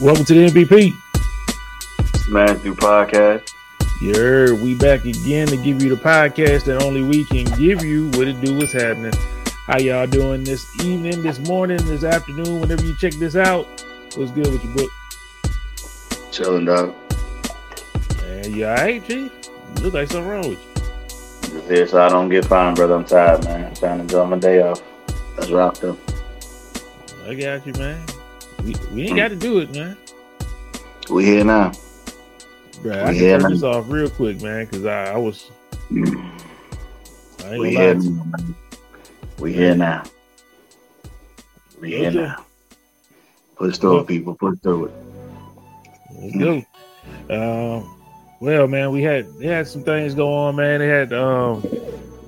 Welcome to the MVP. Smash Through Podcast. Yeah, we back again to give you the podcast that only we can give you. What it do, what's happening. How y'all doing this evening, this morning, this afternoon, whenever you check this out? What's good with your book? Chilling, dog. Man, you alright, G? You look like something wrong with you. Just here so I don't get fined, brother. I'm tired, man. I'm trying to enjoy my day off. Let's rock them. I got you, man. We, we ain't got to do it, man. We here now. Bruh, I We can turn now. this off real quick, man, because I, I was. I ain't We here lie to you. now. We here now. We here Okay. now. Push through it, people. Push through it. Let's go. Um, well, man, we had they had some things go on, man. They had um,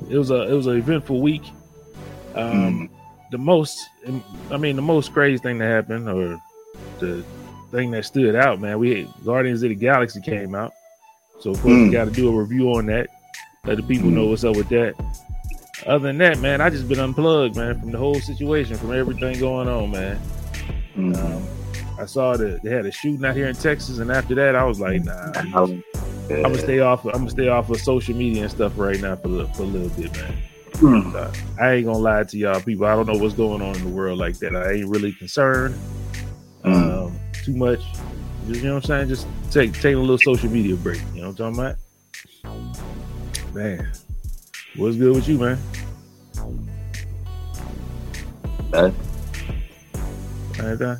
it was a it was an eventful week. Um, Mm. The most, I mean, the most crazy thing that happened, or the thing that stood out, man. We had Guardians of the Galaxy came out, so of course we Mm. got to do a review on that. Let the people know what's up with that. Other than that, man, I just been unplugged, man, from the whole situation, from everything going on, man. Mm. Um, I saw that they had a shooting out here in Texas, and after that, I was like, nah, I'm Um, gonna stay off. I'm gonna stay off of social media and stuff right now for for a little bit, man. Mm. Uh, I ain't gonna lie to y'all, people. I don't know what's going on in the world like that. I ain't really concerned Mm. um, too much. You know what I'm saying? Just take take a little social media break. You know what I'm talking about? Man, what's good with you, man? Anything?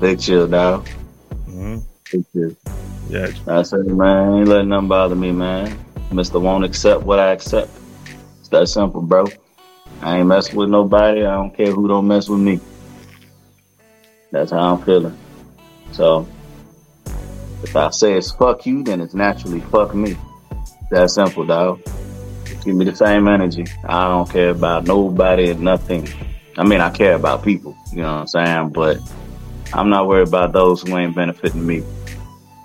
Big chill, dog. Mm-hmm. Big chill. Yeah, I said, man, ain't letting nothing bother me, man. Mister won't accept what I accept. That simple, bro. I ain't messing with nobody. I don't care who don't mess with me. That's how I'm feeling. So, if I say it's fuck you, then it's naturally fuck me. That simple, dog. Give me the same energy. I don't care about nobody and nothing. I mean, I care about people, you know what I'm saying? But I'm not worried about those who ain't benefiting me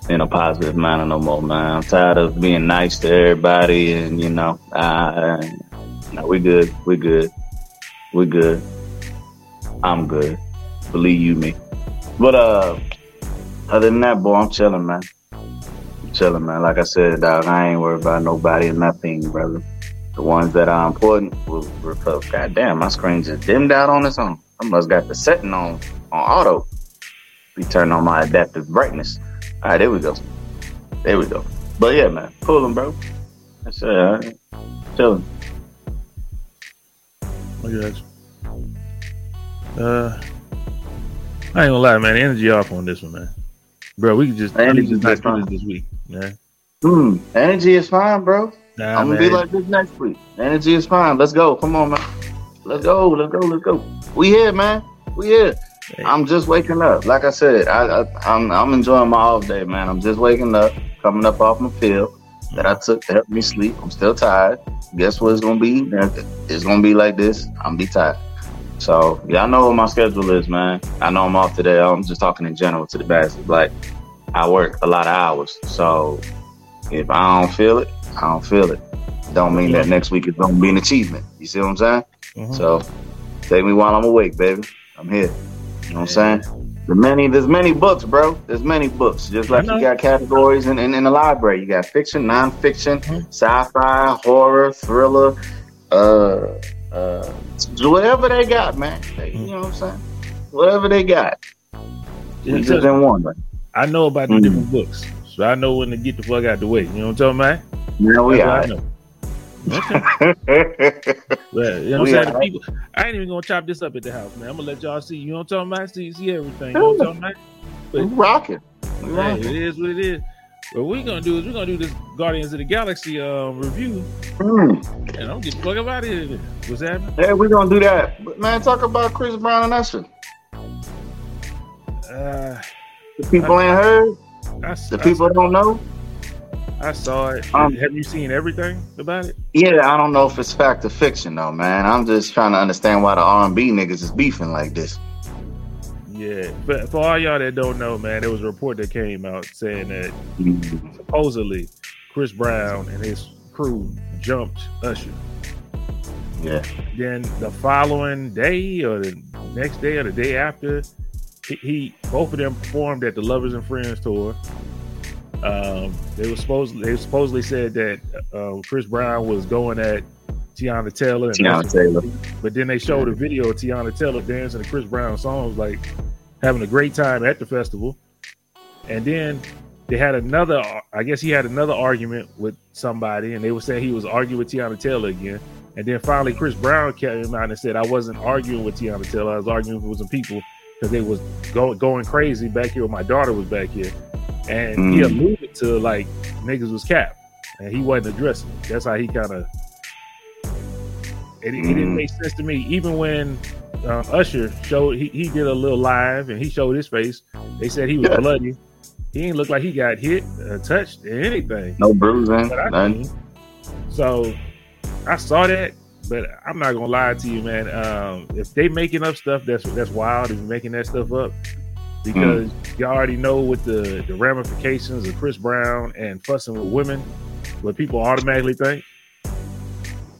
in a positive manner no more, man. I'm tired of being nice to everybody, and you know, uh, no, we good, we good, we good. I'm good. Believe you me. But uh, other than that, boy, I'm chilling, man. I'm chilling, man. Like I said, dog, I ain't worried about nobody and nothing, brother. The ones that are important will. God damn, my screen just dimmed out on its own. I must got the setting on on auto. We turning on my adaptive brightness. All right, there we go. There we go. But yeah, man, pulling, bro. That's it. All right. Chilling. Got you. Uh, I ain't gonna lie, man. Energy off on this one, man. Bro, we could just, Energy just not do this this week, man. Hmm. Energy is fine, bro. Nah, I'm gonna man. be like this next week. Energy is fine. Let's go. Come on, man. Let's go. Let's go. Let's go. We here, man. We here. Hey. I'm just waking up. Like I said, I, I I'm I'm enjoying my off day, man. I'm just waking up, coming up off my pill that I took to help me sleep. I'm still tired. Guess what it's gonna be? It's gonna be like this. I'm be tired. So yeah, I know what my schedule is, man. I know I'm off today. I'm just talking in general to the bastards. Like I work a lot of hours, so if I don't feel it, I don't feel it. Don't mean that next week is gonna be an achievement. You see what I'm saying? Mhm. So take me while I'm awake, baby. I'm here. You know what I'm saying? The many, there's many books, bro. There's many books. Just like you got categories in, in, in the library. You got fiction, nonfiction, Mhm. sci-fi, horror, thriller, uh, uh, whatever they got, man. They- you know what I'm saying? Whatever they got. We just in one, man. I know about the Mm. different books, so I know when to get the fuck out the way. You know what I'm talking about? Yeah, we are. Okay. Well, you know what I'm saying? People, I ain't even gonna chop this up at the house, man. I'm gonna let y'all see. You know what I'm talking about? See, see everything. You know what I'm talking rocking. We? Hey, rocking. it is what it is. What we're gonna do is we're gonna do this Guardians of the Galaxy um, review, Mm. and I'm get the fuck up out of here. What's happening? Hey, we're gonna do that. But man, talk about Chris Brown and Usher. Uh, The people ain't heard. I, The people don't know. I, saw it. Um, Have you seen everything about it? Yeah, I don't know if it's fact or fiction though, man. I'm just trying to understand why the R&B niggas is beefing like this. Yeah, but for all y'all that don't know, man, there was a report that came out saying that supposedly Chris Brown and his crew jumped Usher. Yeah. Then the following day or the next day or the day after, he, he both of them performed at the Lovers and Friends tour. Um, they were supposed they supposedly said that uh, Chris Brown was going at Teyana Taylor. And Teyana Taylor. But then they showed a video of Teyana Taylor dancing to Chris Brown songs, like having a great time at the festival. And then they had another, I guess he had another argument with somebody, and they were saying he was arguing with Teyana Taylor again. And then finally, Chris Brown came out and said, I wasn't arguing with Teyana Taylor. I was arguing with some people because they was go, going crazy back here when my daughter was back here. And mm. he alluded to like niggas was cap, and he wasn't addressing it. That's how he kind of it, it, didn't mm. make sense to me. Even when uh, Usher showed, he, he did a little live and he showed his face. They said he was bloody. He didn't look like he got hit, uh, touched, anything. No bruising, none. So I saw that, but I'm not gonna lie to you, man. Um, if they making up stuff, that's that's wild. If you're making that stuff up, because mm. you already know what the the ramifications of Chris Brown and fussing with women, what people automatically think.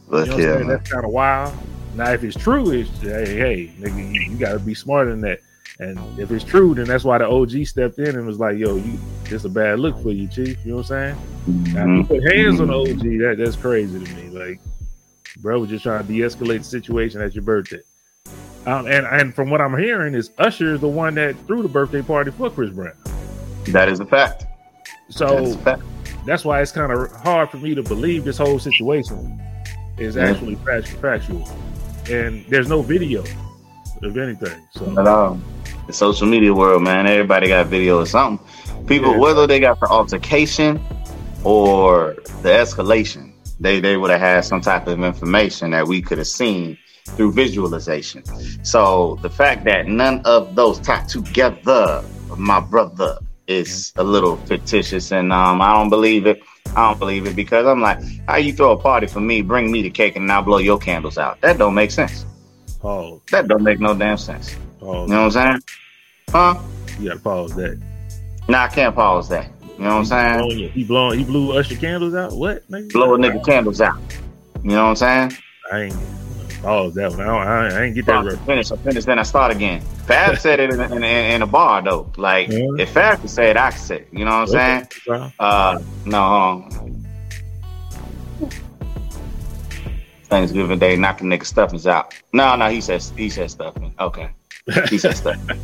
But you know yeah, that's kind of wild. Now, if it's true, it's hey, hey, nigga, you, you got to be smarter than that. And if it's true, then that's why the OG stepped in and was like, "Yo, you, it's a bad look for you, chief." You know what I'm saying? Mm-hmm. Now, you put hands on the OG, that that's crazy to me. Like, bro, was just trying to de-escalate the situation at your birthday. Um, and and from what I'm hearing, is Usher is the one that threw the birthday party for Chris Brown. That is a fact. So that fact. that's why it's kind of hard for me to believe this whole situation is actually factual, and there's no video of anything. So at all. The social media world, man, everybody got video or something. People, yeah. whether they got the altercation or the escalation, they they would have had some type of information that we could have seen through visualization. So the fact that none of those tied together, my brother, is a little fictitious, and um, I don't believe it. I don't believe it because I'm like, how you throw a party for me, bring me the cake, and now blow your candles out? That don't make sense. Oh, that don't make no damn sense. Oh, you know what I'm saying? Huh? You gotta pause that. Nah, I can't pause that. You know what I'm saying? He blowing, he blew Usher candles out. What? Nigga? Blow a nigga candles out. You know what I'm saying? I pause that one. I, I, I ain't get that right. Finish. I finish. Then I start again. Fab said it in, in, in, a bar though. Like yeah. if Fab could say it, I could say it. You know what I'm okay. saying? Uh, no. Thanksgiving Day, knocking nigga stuffings out. No, no, he says he said stuffing. Okay, he said stuffing.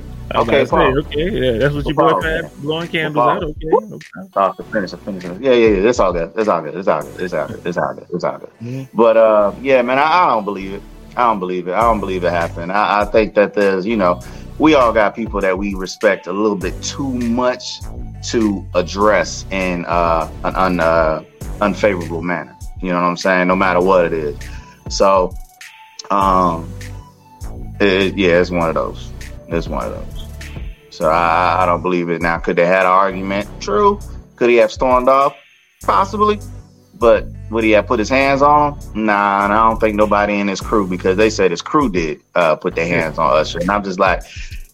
okay, say, okay, yeah, that's what your boy Fab blowing candles out. Okay, okay. Oh, finish it, finish it. Yeah, yeah, yeah. It's all good. It's all good. It's all good. It's all good. It's all good. It's all good. Mm-hmm. But uh, yeah, man, I, I, don't believe it. I don't believe it. I don't believe it happened. I, I think that there's, you know, we all got people that we respect a little bit too much to address in uh, an un, uh, unfavorable manner. You know what I'm saying? No matter what it is. So, um, it, yeah, it's one of those. It's one of those. So I, I don't believe it. Now, could they had an argument? True. Could he have stormed off? Possibly. But would he have put his hands on him? Nah, and I don't think nobody in his crew because they said his crew did uh, put their hands on Usher. And I'm just like,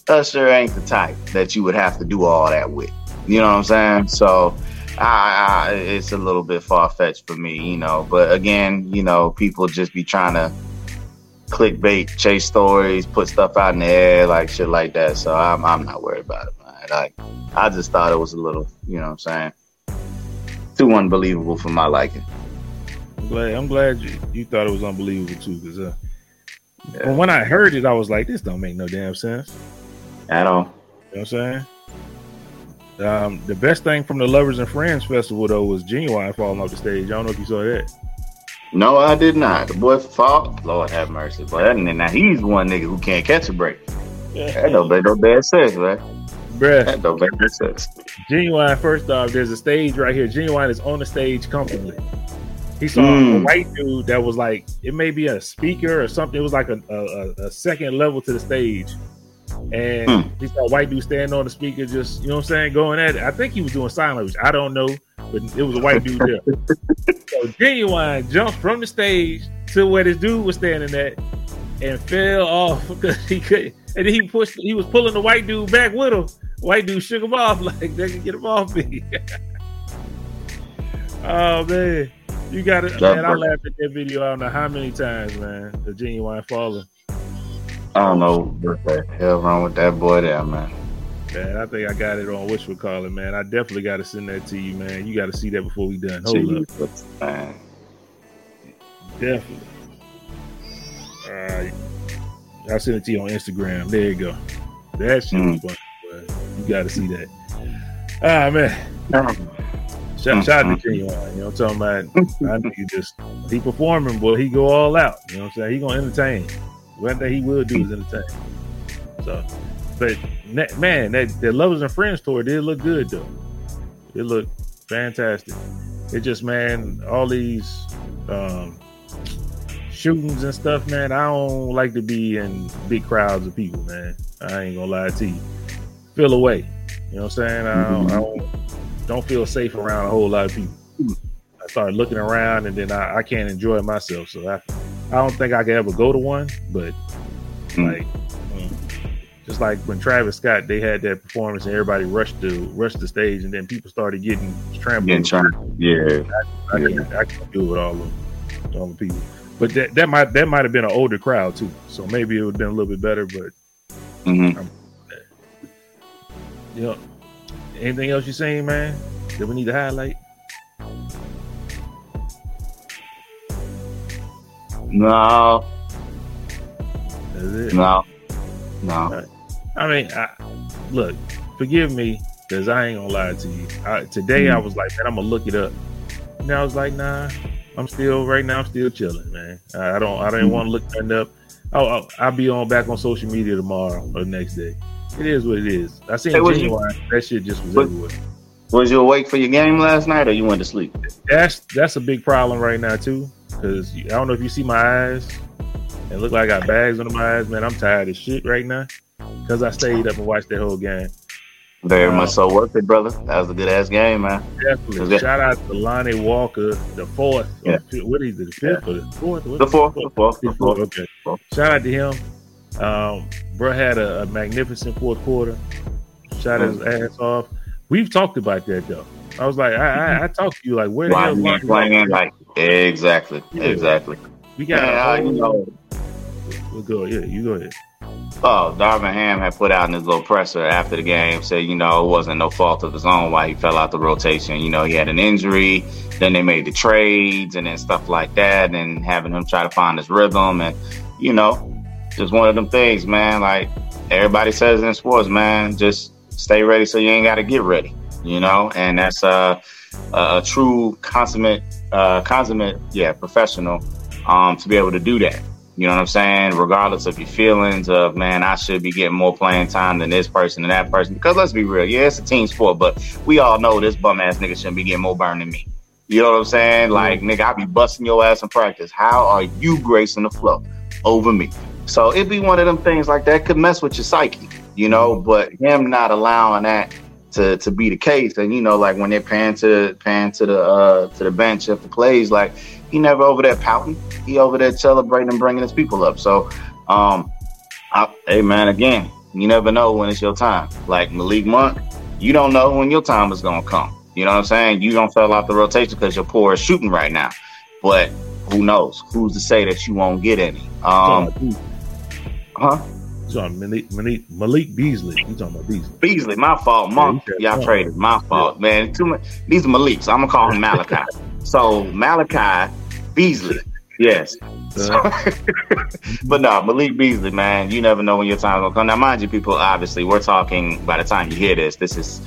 Usher ain't the type that you would have to do all that with. You know what I'm saying? So I, I, it's a little bit far fetched for me, you know. But again, you know, people just be trying to clickbait, chase stories, put stuff out in the air, like shit like that. So I'm, I'm not worried about it, man. Like, I just thought it was a little, you know what I'm saying? Too unbelievable for my liking. I'm glad, I'm glad you, you thought it was unbelievable too, because uh, yeah. when I heard it, I was like, this don't make no damn sense. At all. You know what I'm saying? Um, the best thing from the Lovers and Friends Festival though was Ginuwine falling off the stage. I don't know if you saw that. No, I did not. The boy fall. Lord have mercy. But that, now he's one nigga who can't catch a break. That don't make no bad sense, man. Bruh. That don't make no sense. Ginuwine, first off, there's a stage right here. Ginuwine is on the stage comfortably. He saw mm. a white dude that was like, it may be a speaker or something. It was like a, a, a second level to the stage and hmm. he saw a white dude standing on the speaker, just you know what I'm saying, going at it. I think he was doing sign language. I don't know, but it was a white dude there. so Ginuwine jumped from the stage to where this dude was standing at and fell off because he could and then he pushed he was pulling the white dude back with him. White dude shook him off like they can get him off me. oh man. You got it, man. I laughed at that video. I don't know how many times, man. The Ginuwine falling. I don't know what the hell wrong with that boy there, man. Man, I think I got it on which we call it, man. I definitely got to send that to you, man. You got to see that before we done. Hold Jeez, up, man. Definitely. All right, I'll send it to you on Instagram. There you go. That shit mm. fun. You got to see that. Ah man. Shout, shout out to Ginuwine. You know what I'm talking about? I think just he performing, boy. He go all out. You know what I'm saying? He gonna entertain. One thing he will do is entertain. So, but man, that that lovers and friends tour did look good though. It looked fantastic. It just man, all these um, shootings and stuff, man. I don't like to be in big crowds of people, man. I ain't gonna lie to you. Feel away. You know what I'm saying? I don't, I don't, don't feel safe around a whole lot of people. I started looking around and then I, I can't enjoy myself. So I, I don't think I could ever go to one, but like, just like when Travis Scott, they had that performance and everybody rushed to rush the stage, and then people started getting trampled. Yeah, I, I, yeah. Can, I can do it all of all the people. But that, that might that might have been an older crowd too, so maybe it would have been a little bit better. But mm-hmm. you know, anything else you saying, man? That we need to highlight? No. No. No. I mean, I, look, forgive me because I ain't gonna lie to you. I, today mm. I was like, man, I'm gonna look it up. And I was like, nah, I'm still right now. I'm still chilling, man. I, I don't. I don't mm. want to look that up. Oh, I'll, I'll, be on back on social media tomorrow or next day. It is what it is. I seen hey, Ginuwine. You, that shit just was what, everywhere. Was you awake for your game last night, or you went to sleep? That's that's a big problem right now too because I don't know if you see my eyes. It look like I got bags under my eyes, man. I'm tired of shit right now because I stayed up and watched that whole game. Very um, much so worth it, brother. That was a good ass game, man. Definitely. Shout out to Lonnie Walker, the fourth. Yeah. what is it, the fifth yeah. or the fourth? The fourth, the fourth, the fourth. Okay. Shout out to him. Um, bro had a, a magnificent fourth quarter. Shot his mm. ass off. We've talked about that though. I was like, I, I, I talked to you like, where the hell is playing? Like, exactly, yeah. exactly. We got, yeah, whole, you know. We'll go. Yeah, you go ahead. Oh, Darvin Ham had put out in his little presser after the game, said, you know, it wasn't no fault of his own why he fell out the rotation. You know, he had an injury, then they made the trades and then stuff like that, and having him try to find his rhythm. And, you know, just one of them things, man. Like everybody says in sports, man, just stay ready so you ain't got to get ready you know, and that's a, a, true consummate, uh, consummate, yeah, professional um, to be able to do that. You know what I'm saying? Regardless of your feelings of, man, I should be getting more playing time than this person and that person. Because let's be real, yeah, it's a team sport, but we all know this bum ass nigga shouldn't be getting more burn than me. You know what I'm saying? Like, nigga, I be busting your ass in practice. How are you gracing the flow over me? So it'd be one of them things like that could mess with your psyche, you know, but him not allowing that to to be the case. And you know, like when they're paying to paying to the uh to the bench after plays, like he never over there pouting. He over there celebrating and bringing his people up. So, um, I, hey man, again, you never know when it's your time. Like Malik Monk, you don't know when your time is gonna come. You know what I'm saying? You don't fell off the rotation because you're poor shooting right now. But who knows? Who's to say that you won't get any? Um, huh? talking Malik, Malik, Malik Beasley. You talking about Beasley? Beasley, my fault. Monk, yeah, y'all traded. My fault, yeah. man. Too much. These are Malik's. I'm gonna call him Malachi. so Malachi Beasley. Yes. But no, Malik Beasley, man, you never know when your time's gonna come. Now, mind you, people, obviously, we're talking by the time you hear this, this is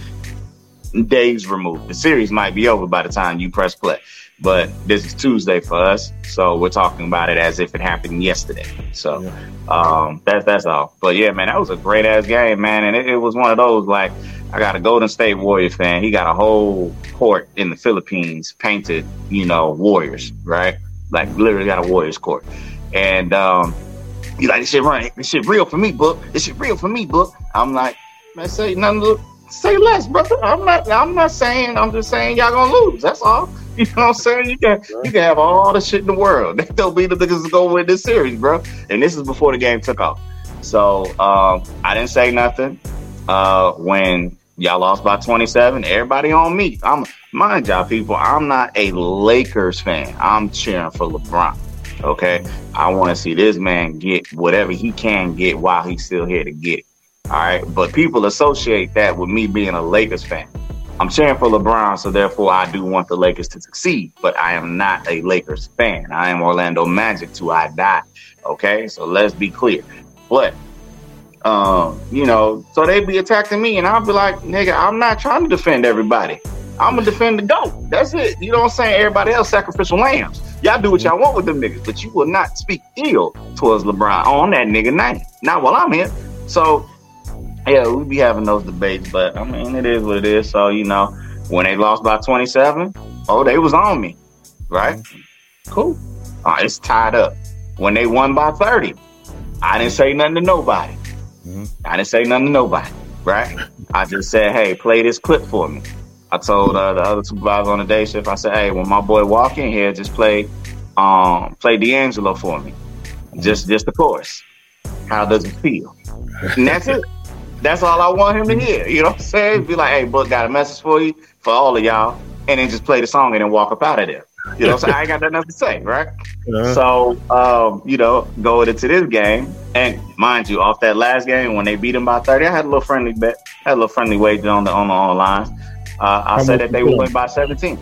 days removed. The series might be over by the time you press play but this is Tuesday for us, so we're talking about it as if it happened yesterday. So yeah. um, that's that's all. But yeah, man, that was a great ass game, man, and it, it, was one of those like I got a Golden State Warrior fan. He got a whole court in the Philippines painted, you know, Warriors, right? Like literally got a Warriors court, and um, he's like, "This shit run, this shit real for me, book. This shit real for me, book." I'm like, man, say nothing. Say less, brother. I'm not. I'm not saying. I'm just saying y'all gonna lose. That's all. You know what I'm saying? You can you can have all the shit in the world. They don't be the niggas to go win this series, bro. And this is before the game took off. So um, I didn't say nothing uh, when y'all lost by 27. Everybody on me. I'm mind y'all, people. I'm not a Lakers fan. I'm cheering for LeBron. Okay, I want to see this man get whatever he can get while he's still here to get it. All right, but people associate that with me being a Lakers fan. I'm cheering for LeBron, so therefore I do want the Lakers to succeed, but I am not a Lakers fan. I am Orlando Magic to I die. Okay, so let's be clear. But um, you know, so they be attacking me, and I'll be like, nigga, I'm not trying to defend everybody. I'm gonna defend the goat. That's it. You know what I'm saying? Everybody else sacrificial lambs. Y'all do what y'all want with them niggas, but you will not speak ill towards LeBron on that nigga name. Not while I'm here. So yeah, we be having those debates, but I mean it is what it is. So, you know, when they lost by 27, oh, they was on me. Right? Cool. Uh, it's tied up. When they won by 30, I didn't say nothing to nobody. Mm-hmm. I didn't say nothing to nobody. Right? I just said, hey, play this clip for me. I told uh, the other supervisor on the day shift, I said, hey, when my boy walk in here, just play um play D'Angelo for me. Just just the chorus. How does it feel? And that's it. That's all I want him to hear. You know what I'm saying? Be like, hey, Book got a message for you, for all of y'all, and then just play the song and then walk up out of there. You know what I'm saying? I ain't got nothing to say, right? Uh-huh. So, um, you know, going into this game, and mind you, off that last game when they beat them by 30, I had a little friendly bet, I had a little friendly wager on the on the online. Uh, I said that they would win by 17.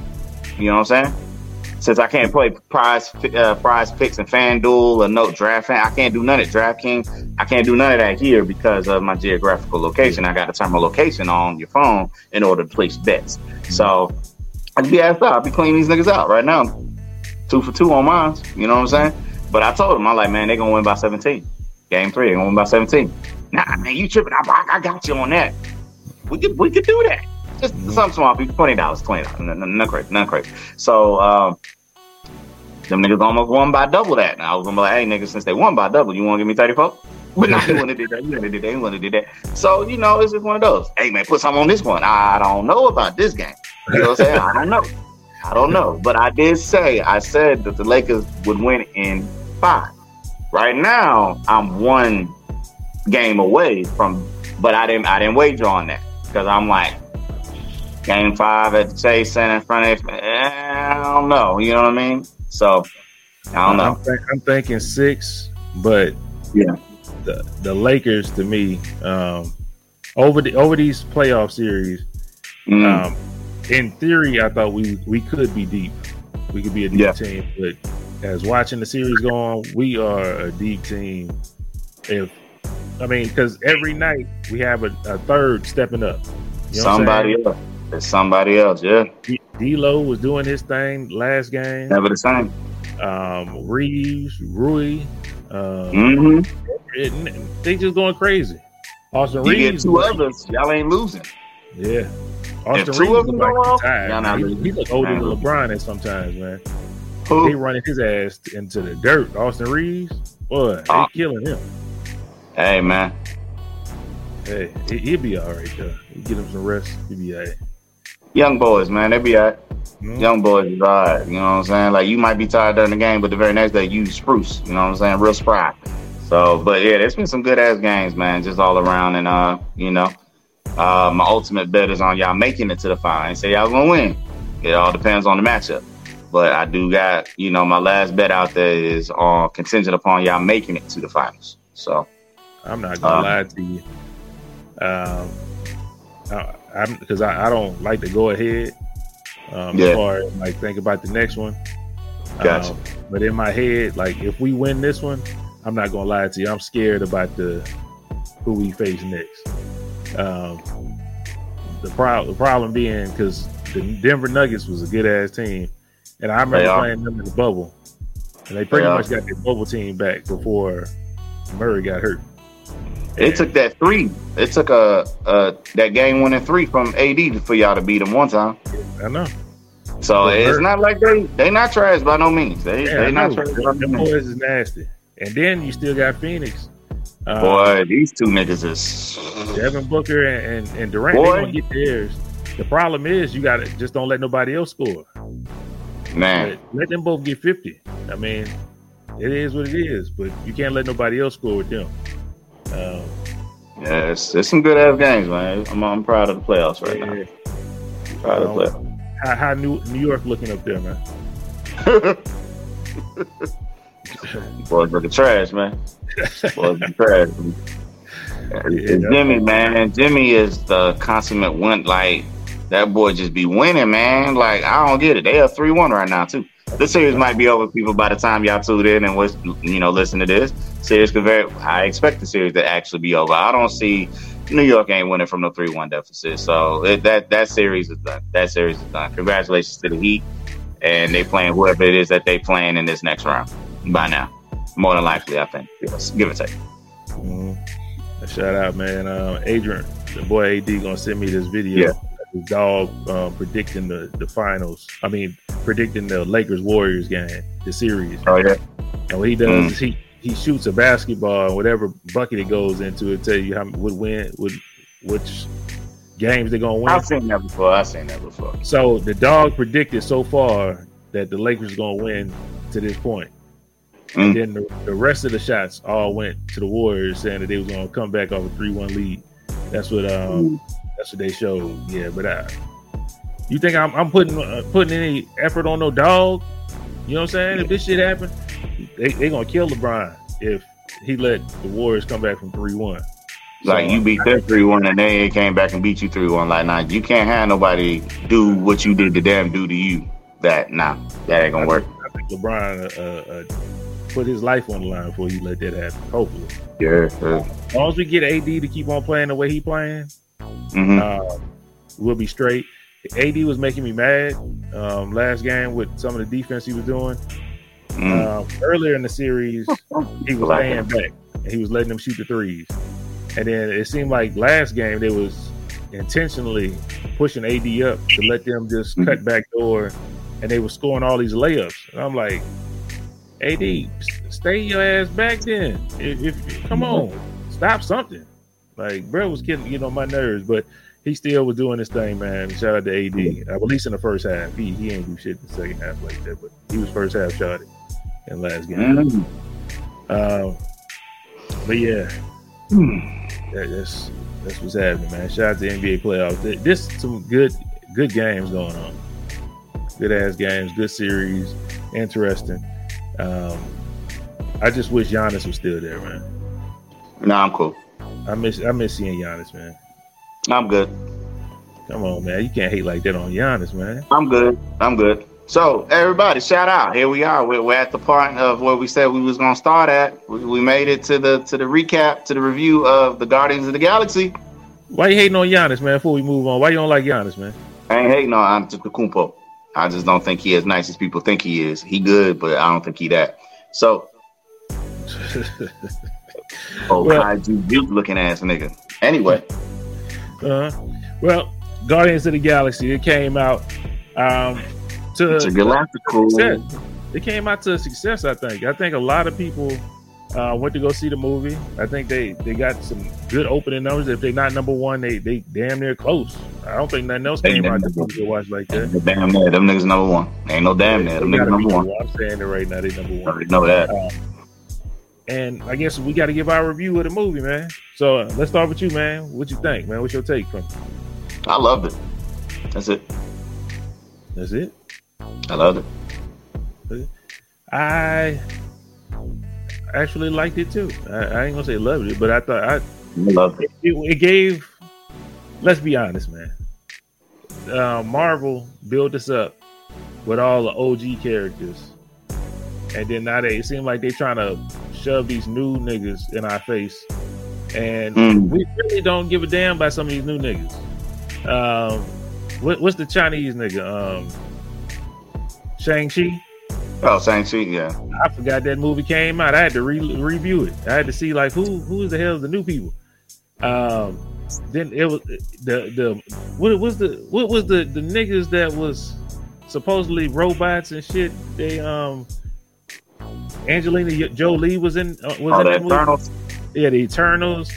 You know what I'm saying? Since I can't play prize uh, PrizePicks and FanDuel or no draft I can't do none of DraftKings. I can't do none of that here because of my geographical location. I got to turn my location on your phone in order to place bets. So I'd be asked out. I'd be cleaning these niggas out right now. Two for two on mine. You know what I'm saying? But I told them, I'm like, man, they're gonna win by 17. Game three, they're gonna win by 17. Nah, man, you tripping? I, I got you on that. We could we could do that. Just some small twenty dollars, twenty dollars, none crazy, none crazy. So um, them niggas almost won by double that. And I was gonna be like, hey niggas, since they won by double, you wanna give me 34? But not you wanna do that, you wanna do that, you wanna do that. So, you know, it's just one of those. Hey man, put something on this one. I don't know about this game. You know what I'm saying? I don't know. I don't know. But I did say, I said that the Lakers would win in five. Right now, I'm one game away from but I didn't I didn't wager on that. Because I'm like, game five at the Chase Center in front of eh, I don't know. You know what I mean? So I don't know. I'm, th- I'm thinking six, but yeah, the the Lakers to me um, over the over these playoff series. Mm. Um, in theory, I thought we we could be deep. We could be a deep yeah. team, but as watching the series go on, we are a deep team. If I mean, because every night we have a, a third stepping up. You know Somebody else. It's somebody else, yeah. D'Lo was doing his thing last game. Never the same. Um, Reaves, Rui, um, mm-hmm. it, they just going crazy. Austin you Reaves, two others, y'all ain't losing. Yeah, Austin if Reaves is like tired. He, he look older than LeBron at sometimes, man. Who? They running his ass into the dirt. Austin Reaves, boy, they oh. killing him. Hey, man. Hey, he'll be all right though. Get him some rest. He'll be all right young boys, man, they be at mm-hmm. young boys is all right. You know what I'm saying? Like you might be tired during the game, but the very next day you spruce. You know what I'm saying? Real spry. So, but yeah, there's been some good ass games, man, just all around. And uh, you know, uh, my ultimate bet is on y'all making it to the final. I say y'all gonna win. It all depends on the matchup. But I do got, you know, my last bet out there is on contingent upon y'all making it to the finals. So I'm not gonna uh, lie to you. Um, I'm because I, I, don't like to go ahead. Um, yeah. As far as like think about the next one. Gotcha. Um, but in my head, like if we win this one, I'm not gonna lie to you. I'm scared about the who we face next. Um, the problem, the problem being because the Denver Nuggets was a good ass team, and I remember playing them in the bubble, and they pretty they much got their bubble team back before Murray got hurt. It took that three. It took a, a that game winning three from AD for y'all to beat them one time. I know. So it's hurt. not like they they not trash by no means. They yeah, they not trash. Means. boys is nasty. And then you still got Phoenix. Um, Boy, these two niggas is Devin Booker and, and, and Durant. Boy. They gonna get theirs. The problem is you got to just don't let nobody else score. Man, let, let them both get fifty. I mean, it is what it is. But you can't let nobody else score with them. Um, yeah, it's, it's some good ass games, man. I'm, I'm proud of the playoffs right yeah. now. proud um, of the playoffs. How, how New, New York looking up there, man? Boys looking trash, man. Boys looking trash. Yeah, Jimmy, man. Jimmy is the consummate win. Like that boy just be winning, man. Like I don't get it. They are three one right now too. This series might be over, people, by the time y'all tuned in and was you know listen to this series. Could very, I expect the series to actually be over. I don't see New York ain't winning from the three one deficit. So it, that that series is done. That series is done. Congratulations to the Heat, and they playing whoever it is that they playing in this next round. By now, more than likely, I think. Give or take. Mm-hmm. Shout out, man. Uh, Adrian, the boy AD, gonna send me this video. Yeah His dog uh, predicting the, the finals. I mean, predicting the Lakers Warriors game, the series. Oh yeah. And what he does mm. is he he shoots a basketball and whatever bucket it goes into, it tell you how would win would which games they're gonna win. I've seen that before. I've seen that before. So the dog predicted so far that the Lakers are gonna win to this point. Mm. And then the, the, rest of the shots all went to the Warriors, saying that they was gonna come back off a three one lead. That's what um mm. That's what they showed. Yeah, but uh, you think I'm, I'm putting uh, putting any effort on no dog? You know what I'm saying? If this shit happen, they they gonna kill LeBron if he let the Warriors come back from three one. Like so, you beat them three one and they came back and beat you three one. Like now you can't have nobody do what you did to them do to you. That nah, that ain't gonna I work. I think LeBron uh, uh, put his life on the line before he let that happen. Hopefully, yeah. yeah. As long as we get AD to keep on playing the way he playing, Mm-hmm. Uh, we'll be straight. AD was making me mad um, last game with some of the defense he was doing. Mm. Uh, earlier in the series, he was staying back and he was letting them shoot the threes. And then it seemed like last game they was intentionally pushing AD up to let them just mm-hmm. cut back door, and they were scoring all these layups. And I'm like, AD, stay your ass back then. If, if come mm-hmm. on, stop something. Like, bro was getting getting on my nerves, but he still was doing his thing, man. Shout out to AD. Uh, at least in the first half, he he ain't do shit in the second half like that, but he was first half shot in last game. Mm-hmm. Um, but yeah, that, that's that's what's happening, man. Shout out to NBA playoffs. This some good good games going on. Good ass games, good series, interesting. Um, I just wish Giannis was still there, man. Nah, I'm cool. I miss I miss seeing Giannis, man. I'm good. Come on, man. You can't hate like that on Giannis, man. I'm good. I'm good. So everybody, shout out! Here we are. We're, we're at the part of where we said we was gonna start at. We, we, made it to the to the recap to the review of the Guardians of the Galaxy. Why you hating on Giannis, man? Before we move on, why you don't like Giannis, man? I ain't hating on Antetokounmpo. I just don't think he as nice as people think he is. He good, but I don't think he that. So Oh, well, kaiju Duke looking ass nigga. Anyway. Uh, well, Guardians of the Galaxy, it came out um, to it's a galactical. Success. It came out to a success, I think. I think a lot of people uh, went to go see the movie. I think they they got some good opening numbers. If they're not number one, they they damn near close. I don't think nothing else came out to watch like that. Damn near them niggas number one. Ain't no damn near them niggas number one. I'm saying it right now. They number one. I already know that. Um, and I guess we got to give our review of the movie, man. So uh, let's start with you, man. What you think, man? What's your take from? It? I loved it. That's it. That's it. I loved it. I actually liked it too. I, I ain't gonna say loved it, but I thought I loved it. It, it gave. Let's be honest, man. Uh, Marvel built this up with all the OG characters and then now they seem like they're trying to shove these new niggas in our face, and mm. we really don't give a damn about some of these new niggas. Um, what, what's the Chinese nigga? Um, Shang Chi. Oh, Shang Chi, yeah. I forgot that movie came out. I had to re- review it. I had to see like who who the hell is the new people. Um, then it was the the what was the what was the the niggas that was supposedly robots and shit. They um Angelina Jolie was in uh, was oh, in the Eternals. Yeah, the Eternals.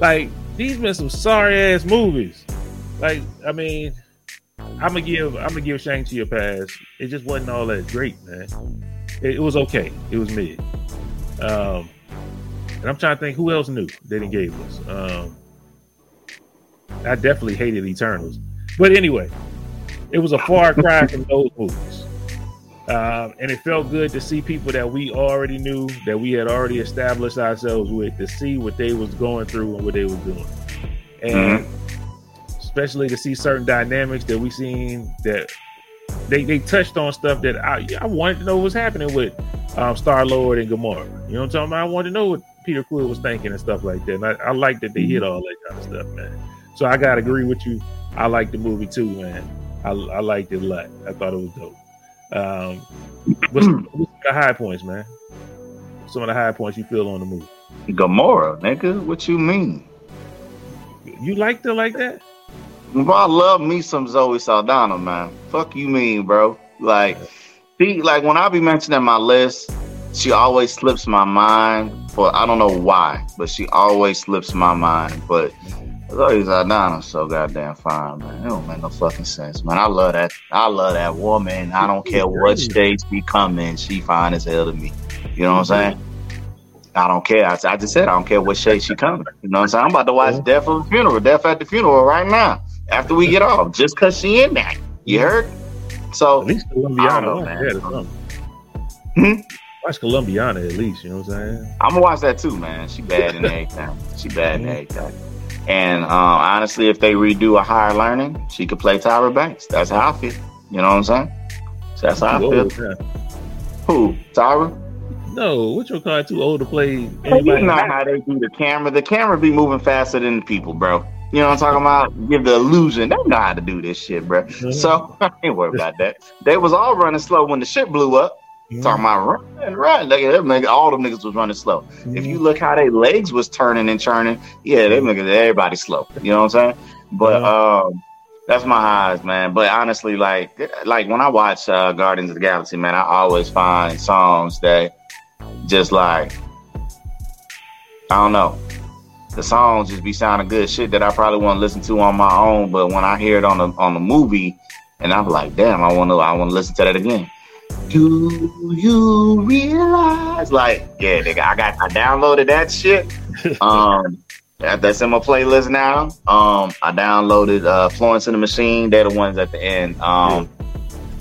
Like these been some sorry ass movies. Like I mean, I'm gonna give I'm gonna give Shang Chi a pass. It just wasn't all that great, man. It, it was okay. It was mid. Um, and I'm trying to think who else knew they didn't gave us. Um, I definitely hated Eternals, but anyway, it was a far cry from those movies. Um, and it felt good to see people that we already knew, that we had already established ourselves with, to see what they was going through and what they was doing, and mm-hmm. Especially to see certain dynamics that we seen that they they touched on stuff that I I wanted to know what was happening with um, Star Lord and Gamora. You know what I'm talking about? I wanted to know what Peter Quill was thinking and stuff like that. And I, I like that they hit all that kind of stuff, man. So I gotta agree with you. I like the movie too, man. I, I liked it a lot. I thought it was dope. Um, what's, what's the high points, man? Some of the high points you feel on the movie. Gamora, nigga. What you mean? You liked it like that? I love me some Zoe Saldana, man. Fuck you mean, bro? Like, see, like when I be mentioning my list, she always slips my mind. For I don't know why, but she always slips my mind. But Zoe Saldana's so goddamn fine, man. It don't make no fucking sense, man. I love that. I love that woman. I don't care what stage she come in. She fine as hell to me. You know what I'm saying? I don't care. I, I just said I don't care what shade she coming. You know what I'm saying? I'm about to watch Death of the Funeral, Death at the Funeral right now after we get off, just cause she in there. You heard? So at least Colombiana, know, Hmm? Watch Colombiana at least, you know what I'm saying? I'm gonna watch that too, man. She bad in everything. She bad in everything. And uh, honestly, if they redo a higher learning, she could play Tyra Banks. That's how I feel. You know what I'm saying? So that's how I feel. Who? Tyra? No, what your car too old to play? Anybody? You know how they do the camera. The camera be moving faster than the people, bro. You know what I'm talking about? Give the illusion. They know how to do this shit, bro. Mm-hmm. So I ain't worried about that. They was all running slow when the shit blew up. Mm-hmm. Talking about run, run. Look at them. All them niggas was running slow. Mm-hmm. If you look how their legs was turning and turning, yeah, they making everybody slow. You know what I'm saying? But um, that's my highs, man. But honestly, like like when I watch uh, Guardians of the Galaxy, man, I always find songs that just like I don't know the songs just be sounding good shit that I probably want to listen to on my own. But when I hear it on the on the movie, and I'm like, damn, I want to I want to listen to that again. Do you realize? Like, yeah, nigga, I got I downloaded that shit. Um, that, that's in my playlist now. Um, I downloaded uh, Florence and the Machine. They're the ones at the end. Um,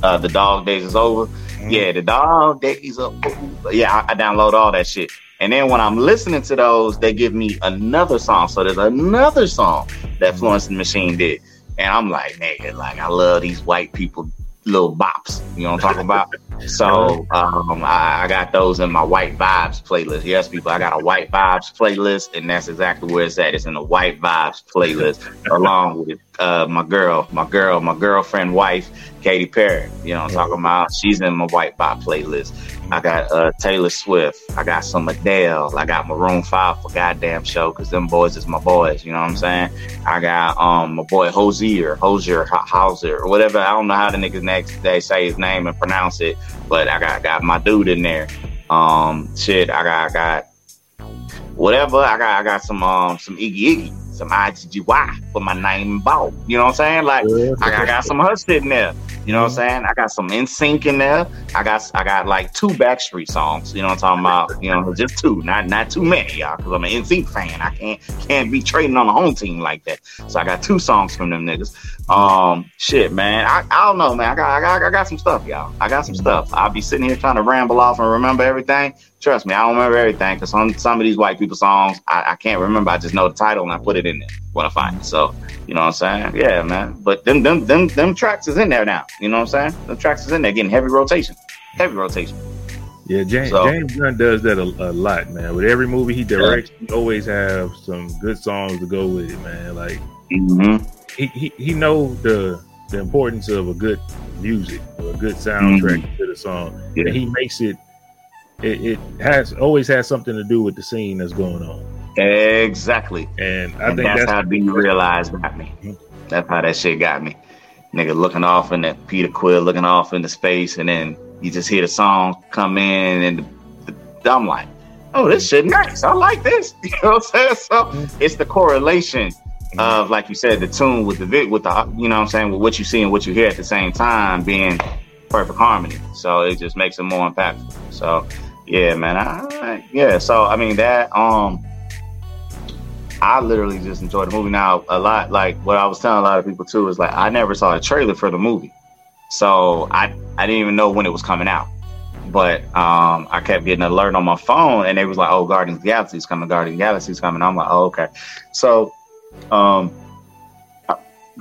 uh, the Dog Days is over. Mm-hmm. Yeah, the Dog Days are over. Yeah, I, I download all that shit. And then when I'm listening to those, they give me another song. So there's another song that Florence and the Machine did. And I'm like, nigga, like I love these white people little bops. You know what I'm talking about? so um, I, I, got those in my White Vibes playlist. Yes, people, I got a White Vibes playlist, and that's exactly where it's at. It's in the White Vibes playlist, along with uh, my girl, my girl, my girlfriend, wife, Katy Perry. You know what I'm talking about? She's in my White Vibe playlist. I got uh, Taylor Swift. I got some Adele. I got Maroon Five for goddamn show because them boys is my boys. You know what I'm saying? I got um my boy Hozier, Hozier, Hauser, or whatever. I don't know how the niggas next they say his name and pronounce it, but I got got my dude in there. Um, shit, I got I got whatever. I got I got some um some Iggy Iggy some IGGY for my name ball. You know what I'm saying? Like I, I, got some her sitting there. You know what I'm saying? I got some NSYNC in there. I got I got like two Backstreet songs. You know what I'm talking about? You know, just two, not not too many, y'all. Because I'm an NSYNC fan. I can't can't be trading on a home team like that. So I got two songs from them niggas. Um, shit, man. I, I don't know, man. I got, I got I got some stuff, y'all. I got some stuff. I'll be sitting here trying to ramble off and remember everything. Trust me, I don't remember everything because some some of these white people songs I, I can't remember. I just know the title and I put it in there when I find it. So you know what I'm saying? Yeah, man. But them them them them tracks is in there now. You know what I'm saying? The tracks is in there getting heavy rotation, heavy rotation. Yeah, James, so, James Gunn does that a, a, lot, man. With every movie he directs, yeah. he always have some good songs to go with it, man. Like mm-hmm. he, he he know the the importance of a good music or a good soundtrack mm-hmm. to the song, yeah. and he makes it it, it has always has something to do with the scene that's going on. Exactly. And I and think that's, that's how being realized got me. Mm-hmm. That's how that shit got me. Nigga looking off in that Peter Quill looking off into space, and then you just hear the song come in, and the, the, I'm like, oh, this shit nice. I like this. You know what I'm saying? So mm-hmm. it's the correlation mm-hmm. of, like you said, the tune with the with the you know what I'm saying, with what you see and what you hear at the same time being perfect harmony. So it just makes it more impactful. So yeah, man. I, yeah. So I mean that um I literally just enjoyed the movie. Now a lot like what I was telling a lot of people too is like I never saw a trailer for the movie. So I I didn't even know when it was coming out. But um, I kept getting an alert on my phone, and they was like, "Oh, Guardians of the Galaxy's coming! Guardians of the Galaxy's coming!" I'm like, "Oh, okay." So, um,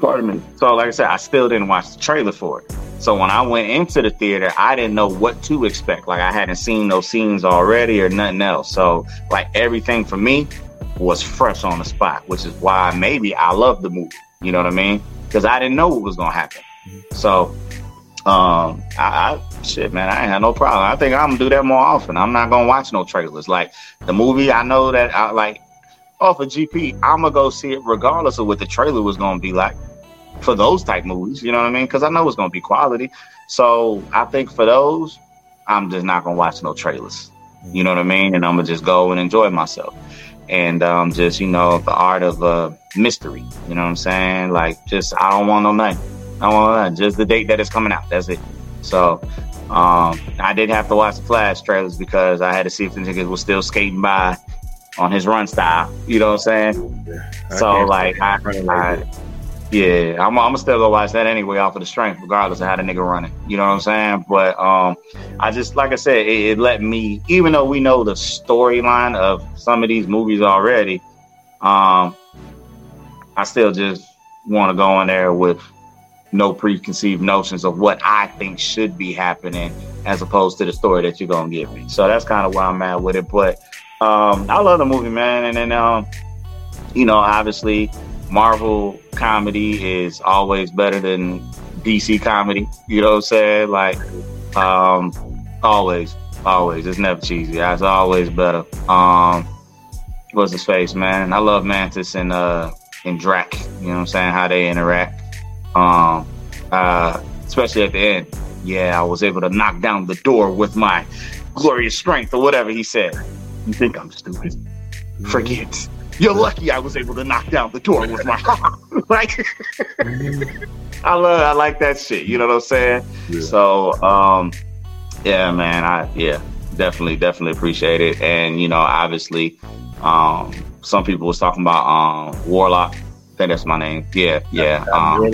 pardon me. So, like I said, I still didn't watch the trailer for it. So when I went into the theater, I didn't know what to expect. Like I hadn't seen those scenes already or nothing else. So like everything for me was fresh on the spot, which is why maybe I love the movie. You know what I mean? Because I didn't know what was gonna happen. So um I, I shit man, I ain't had no problem. I think I'm gonna do that more often. I'm not gonna watch no trailers. Like the movie, I know that I like off of GP, I'm gonna go see it regardless of what the trailer was gonna be like for those type movies. You know what I mean? Because I know it's gonna be quality. So I think for those, I'm just not gonna watch no trailers. You know what I mean? And I'm gonna just go and enjoy myself. And um, just you know the art of uh, mystery. You know what I'm saying? Like just I don't want no night. I don't want nothing. Just the date that it's coming out. That's it. So um, I did have to watch the Flash trailers because I had to see if the niggas was still skating by on his run style. You know what I'm saying? Yeah, so like I, I. yeah, I'm, gonna still go watch that anyway off of the strength, regardless of how the nigga running. You know what I'm saying? But um, I just like I said, it, it let me, even though we know the storyline of some of these movies already, um, I still just want to go in there with no preconceived notions of what I think should be happening, as opposed to the story that you're gonna give me. So that's kind of where I'm at with it. But um, I love the movie, man, and then um, you know, obviously Marvel comedy is always better than DC comedy. You know what I'm saying? Like, um, always, always. It's never cheesy. It's always better. Um, what's his face, man? I love Mantis and uh and Drax. You know what I'm saying? How they interact. Um, uh, especially at the end. Yeah, I was able to knock down the door with my glorious strength or whatever he said. You think I'm stupid? Forget. You're lucky I was able to knock down the door with my like. I love, I like that shit. You know what I'm saying? Yeah. So, um, yeah, man, I yeah, definitely, definitely appreciate it. And you know, obviously, um, some people was talking about um Warlock. I think that's my name. Yeah, yeah, um,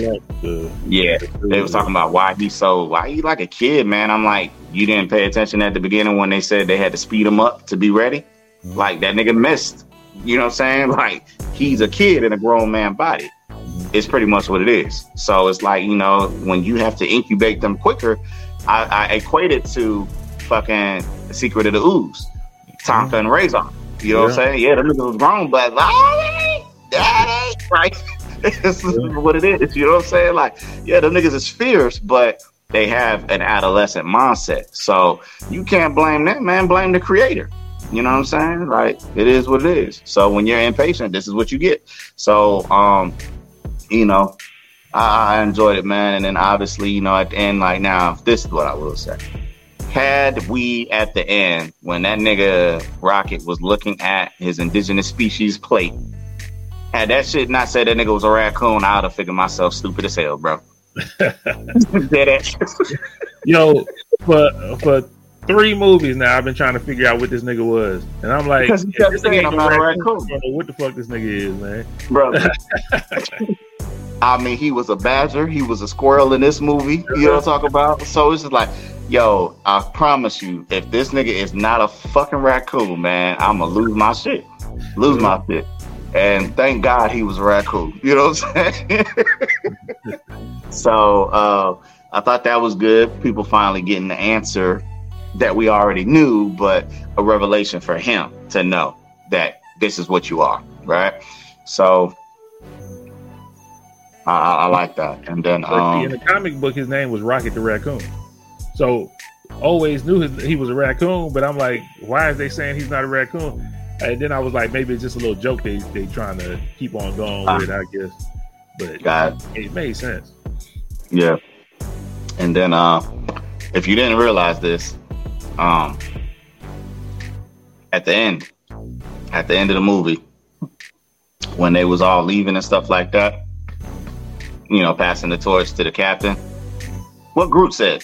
yeah. They was talking about why he's so why he like a kid, man. I'm like, you didn't pay attention at the beginning when they said they had to speed him up to be ready. Mhm. Like that nigga missed. You know what I'm saying? Like he's a kid in a grown man body. It's pretty much what it is. So it's like, you know, when you have to incubate them quicker, I, I equate it to fucking secret of the ooze. Tokka mm-hmm. and Rahzar. You know what I'm saying? Yeah, the nigga was grown, but like, daddy, right? this is what it is. You know what I'm saying? Like, yeah, the niggas is fierce, but they have an adolescent mindset. So you can't blame them, man. Blame the creator. You know what I'm saying? Like, it is what it is. So when you're impatient, this is what you get. So, um, you know, I, I enjoyed it, man. And then obviously, you know, at the end, like now, this is what I will say. Had we at the end, when that nigga Rocket was looking at his indigenous species plate, had that shit not said that nigga was a raccoon, I would have figured myself stupid as hell, bro. Dead ass. Yo, for for three movies now, I've been trying to figure out what this nigga was, and I'm like, Because he kept this saying, nigga "I'm not a no raccoon." I don't know what the fuck this nigga is, man. brother. I mean, he was a badger. He was a squirrel in this movie. You know what I'm talking about? So it's just like, yo, I promise you, if this nigga is not a fucking raccoon, man, I'm gonna lose my shit, lose my shit. And thank God he was a raccoon. You know what I'm saying? so uh, I thought that was good. People finally getting the answer that we already knew, but a revelation for him to know that this is what you are, right? So I, I like that. And then see, in um, the comic book, his name was Rocket the Raccoon. So always knew his, he was a raccoon, but I'm like, why is they saying he's not a raccoon? And then I was like, maybe it's just a little joke they they trying to keep on going Ah. with, I guess. But God, it made sense. yeah. And then uh, if you didn't realize this, um, at the end, at the end of the movie, when they was all leaving and stuff like that, you know, passing the torch to the captain, what Groot said,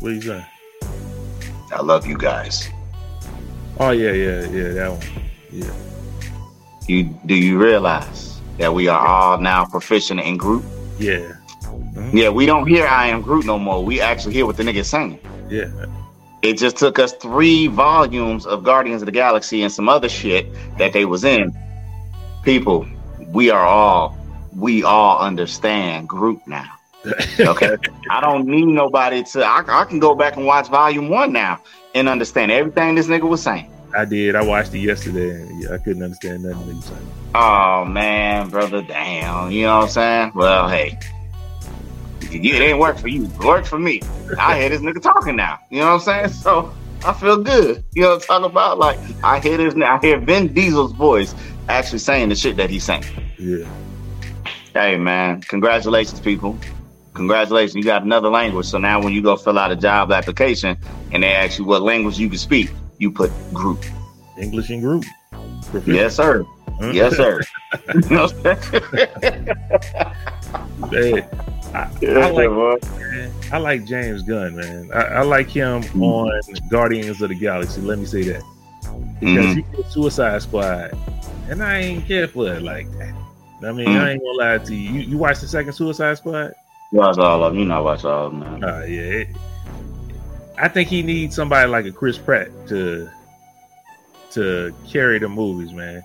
What you saying? "I love you guys." Oh yeah, yeah, yeah, that one. Yeah. You do you realize that we are all now proficient in Groot? Yeah. Mm-hmm. Yeah, we don't hear I am Groot no more. We actually hear what the nigga's saying. Yeah. It just took us three volumes of Guardians of the Galaxy and some other shit that they was in. People, we are all we all understand Groot now. okay, I don't need nobody to. I, I can go back and watch Volume One now and understand everything this nigga was saying. I did. I watched it yesterday, I couldn't understand nothing he was saying. Oh man, brother, damn. You know what I'm saying? Well, hey, it ain't work for you. It worked for me. I hear this nigga talking now. You know what I'm saying? So I feel good. You know what I'm talking about? Like I hear this. I hear Vin Diesel's voice actually saying the shit that he's saying. Yeah. Hey man, congratulations, people. Congratulations, you got another language. So now when you go fill out a job application and they ask you what language you can speak, you put Groot. English and Groot. Yes, sir. Mm. Yes, sir. hey, I, I, like, I like James Gunn, man. I, I like him mm-hmm. on Guardians of the Galaxy. Let me say that because mm-hmm. he did Suicide Squad, and I ain't care for it like that. I mean, mm-hmm. I ain't gonna lie to you. You, you watched the second Suicide Squad? Watch all of them. You know, watch all of them. Man. Uh, yeah. It, I think he needs somebody like a Chris Pratt to to carry the movies, man.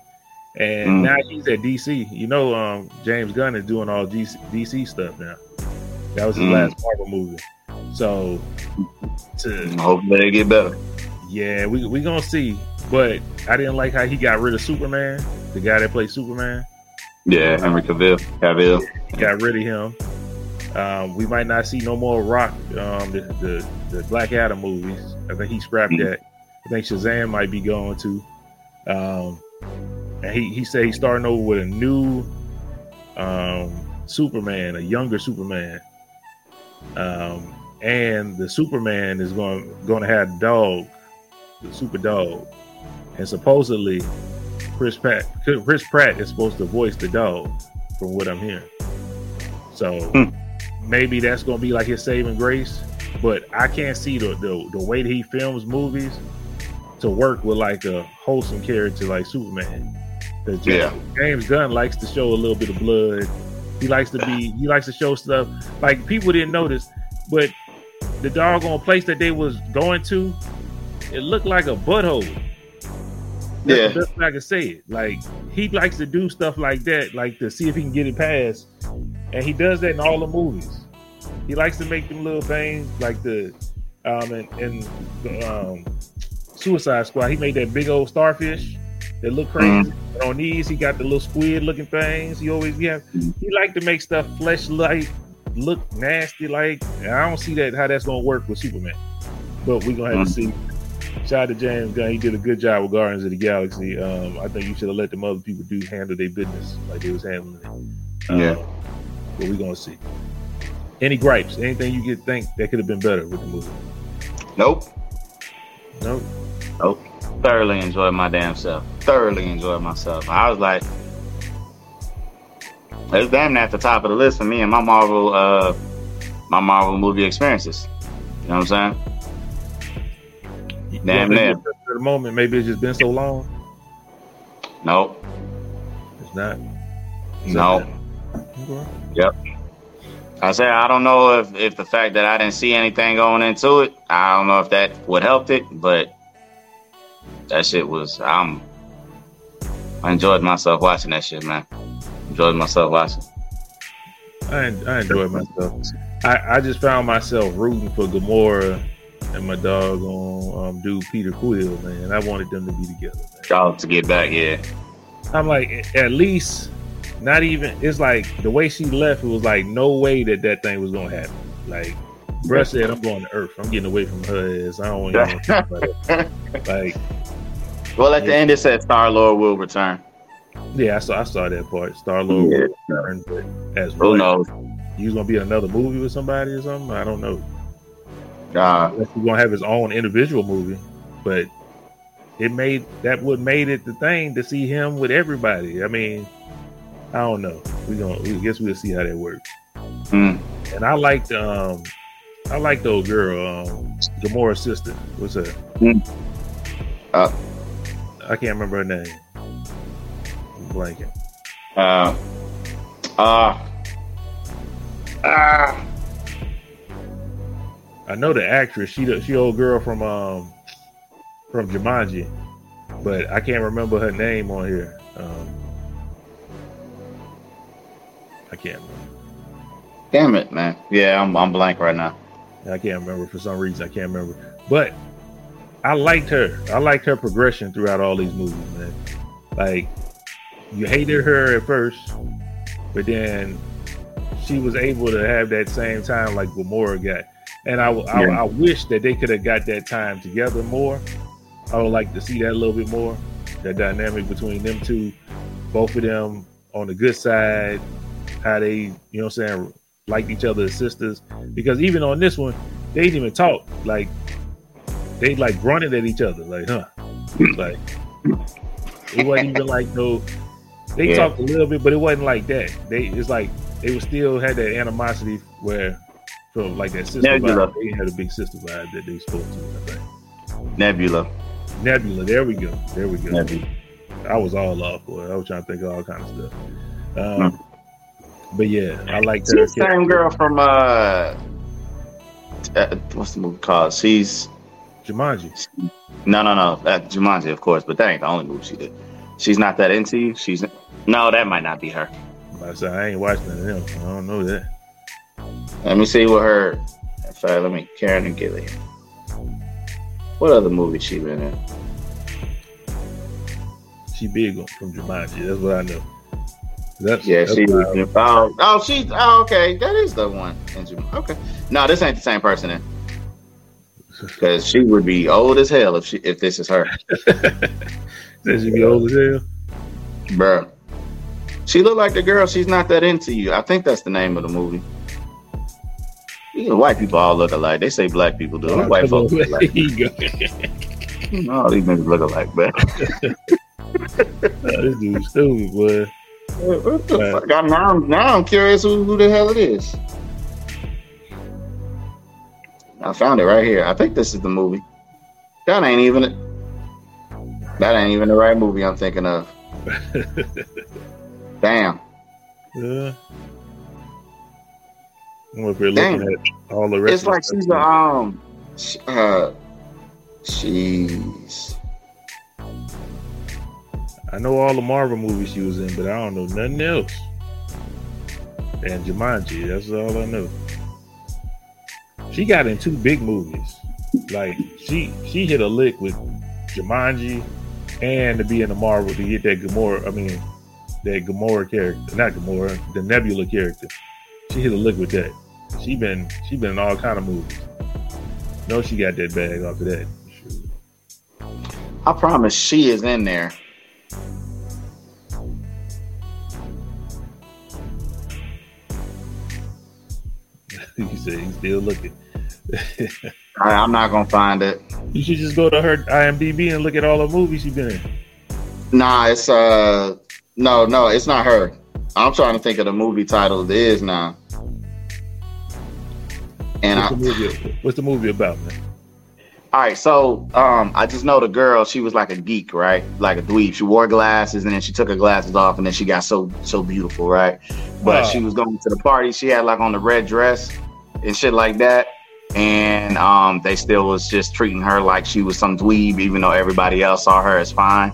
And mm. now he's at DC. You know, um, James Gunn is doing all DC, DC stuff now. That was his mm. last Marvel movie. So, to hopefully they get better. Yeah, we we gonna see. But I didn't like how he got rid of Superman, the guy that played Superman. Yeah, Henry Cavill. Cavill. Got rid of him. Um, we might not see no more Rock, um, the, the, the Black Adam movies. I think he scrapped mm-hmm. that. I think Shazam might be going to. Um, and he, he said he's starting over with a new um, Superman, a younger Superman. Um, and the Superman is going going to have a dog, the super dog, and supposedly Chris Pratt Chris Pratt is supposed to voice the dog, from what I'm hearing. So hmm. maybe that's going to be like his saving grace. But I can't see the, the the way that he films movies to work with like a wholesome character like Superman. James, yeah. James Gunn likes to show a little bit of blood. He likes to be. He likes to show stuff like people didn't notice, but the doggone place that they was going to, it looked like a butthole. Yeah, that's I can say it. Like he likes to do stuff like that, like to see if he can get it past, and he does that in all the movies. He likes to make them little things like the um and, and um Suicide Squad. He made that big old starfish that look crazy. Mm-hmm. On these, he got the little squid looking things. He always yeah, He like to make stuff flesh like, look nasty like. And I don't see that how that's gonna work with Superman. But we're gonna have mm-hmm. to see. Shout out to James Gunn. He did a good job with Guardians of the Galaxy. Um, I think you should have let them other people do handle their business like they was handling it. Um, yeah. But we're gonna see. Any gripes? Anything you could think that could have been better with the movie? Nope. Nope. Nope. Thoroughly enjoyed my damn self. Thoroughly enjoyed myself. I was like, it's damn at the top of the list for me and my Marvel, uh, my Marvel movie experiences. You know what I'm saying? Damn near. At the moment, maybe it's just been so long. Nope. It's not. no. Yep. I say I don't know if, if the fact that I didn't see anything going into it, I don't know if that would help it, but that shit was I'm I enjoyed myself watching that shit, man. Enjoyed myself watching. I I enjoyed myself. I, I just found myself rooting for Gamora and my dog on um, dude Peter Quill, man. I wanted them to be together. Oh, to get back, yeah. I'm like, at least not even. It's like the way she left. It was like no way that that thing was gonna happen. Like, bruh said, I'm going to Earth. I'm getting away from her ass. I don't want to. like, well, at yeah. the end it said Star Lord will return. Yeah, I saw I saw that part. Star Lord yeah. will return, but as who knows? He's gonna be in another movie with somebody or something. I don't know. Uh, he's gonna have his own individual movie, but it made that what made it the thing to see him with everybody. I mean, I don't know. We gonna we guess we'll see how that works. Mm. And I liked um I like the old girl, um Gamora's sister. What's her? Mm. Uh, I can't remember her name. I'm blanking. Uh, uh, Ah. I know the actress. She the she old girl from um from Jumanji, but I can't remember her name on here. Um, I can't remember. Damn it, man. Yeah, I'm I'm blank right now. I can't remember for some reason. I can't remember. But I liked her. I liked her progression throughout all these movies, man. Like you hated her at first, but then she was able to have that same time like Gamora got. And I, I, Yeah. I wish that they could have got that time together more. I would like to see that a little bit more. That dynamic between them two, both of them on the good side, how they, you know what I'm saying, liked each other as sisters. Because even on this one, they didn't even talk. Like they like grunted at each other, like, huh? Like it wasn't even like no they Yeah. talked a little bit, but it wasn't like that. They it's like they was still had that animosity where from like that sister Nebula. vibe. They had a big sister vibe that they spoke to, I think. Nebula. Nebula, there we go. There we go. Nebula. I was all off for it. I was trying to think of all kind of stuff. Um, But yeah, I like She's her. the same girl from uh, uh, what's the movie called? She's Jumanji. no, no, no. Uh, Jumanji, of course, but that ain't the only movie she did. She's not that into you. She's no, that might not be her. I said I ain't watching none of them. I don't know that. Let me see what her. Fact, let me Karen Gillan. What other movie she been in? She big on from Jumanji. That's what I know. That's Yeah, that's she. what I- Oh, oh, she. Oh, okay, that is the one. Okay, no, this ain't the same person. Then, because she would be old as hell if she if this is her, Said she be old as hell. Bruh. She look like the girl. She's not that into you. I think that's the name of the movie. You know, white people all look alike. They say black people do. Oh, White folks look alike. Here you go. All these niggas look alike, man. This dude's stupid, boy. What the Right. fuck? I- Now, I'm- now I'm curious who, who the hell it is. I found it right here. I think this is the movie. That ain't even it. That ain't even the right movie I'm thinking of. Damn. Yeah. Here Damn. looking at all the rest. It's like she's a, um, sh- uh, she's I know all the Marvel movies she was in, but I don't know nothing else. And Jumanji, that's all I know. She got in two big movies. Like she she hit a lick with Jumanji and to be in the Marvel to get that Gamora. I mean, that Gamora character, not Gamora, the Nebula character. She hit a lick with that. She been she been in all kind of movies. No, she got that bag off of that. I promise she is in there. you said he's still looking. I, I'm not gonna find it. You should just go to her IMDb and look at all the movies she's been in. Nah, it's uh, no, no, it's not her. I'm trying to think of the movie title it is now. And What's I, the movie? What's the movie about, man? all right, so um, I just know the girl. She was like a geek, right? Like a dweeb. She wore glasses, and then she took her glasses off, and then she got so so beautiful, right? But Wow. she was going to the party. She had like on the red dress and shit like that. And um, they still was just treating her like she was some dweeb, even though everybody else saw her as fine.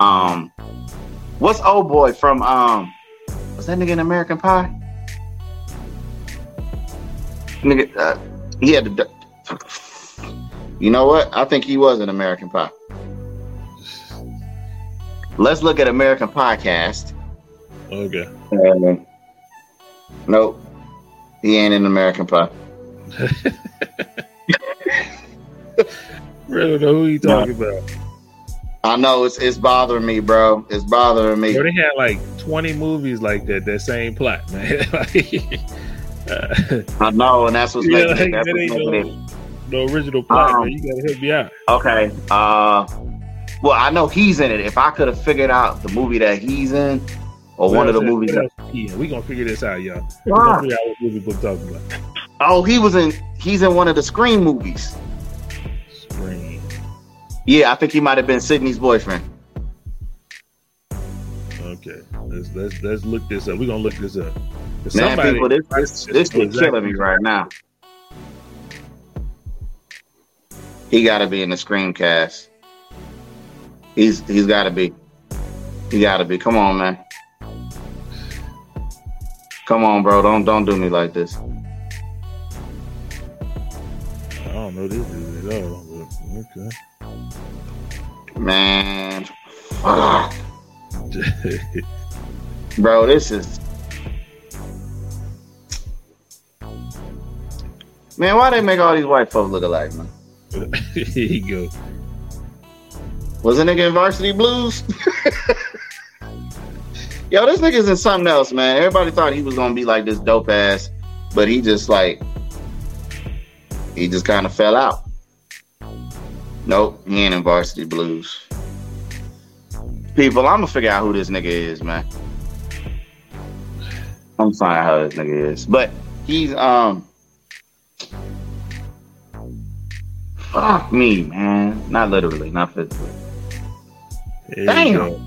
Um, what's old boy from um? Was that nigga in American Pie? Nigga, uh, he had the. You know what? I think he was in American Pie. Let's look at American Podcast. Okay. Um, nope, he ain't in American Pie. Really don't know who you talking about. I know it's it's bothering me, bro. It's bothering me. Bro, they had like 20 movies like that, that same plot, man. like, uh, I know, and that's what's making like, it. That's that what's making it. no, no original plot, Um, man. You gotta help me out. Okay. Uh, well, I know he's in it. If I could have figured out the movie that he's in, or one of the movies that. in? We gonna figure this out, y'all. We gonna figure out what movie we're talking about. Oh, he was in. He's in one of the Scream movies. Scream. Yeah, I think he might have been Sydney's boyfriend. Okay. Let's let's let's look this up. We're gonna look this up. Man, Somebody- people, this this this shit killing me right now. He got to be in the Screamcast. He's he's got to be. He got to be. Come on, man. Come on, bro. Don't don't do me like this. Don't know this dude at all. But Man, fuck. bro. This is man. Why they make all these white folks look alike, man? Here you go. Was a nigga in Varsity Blues? Yo, this nigga's in something else, man. Everybody thought he was gonna be like this dope ass, but he just like he just kind of fell out. Nope, he ain't in Varsity Blues. People, I'm gonna figure out who this nigga is, man. I'm finding out who this nigga is, but he's um. Fuck me, man. Not literally, not physically. There Damn. go.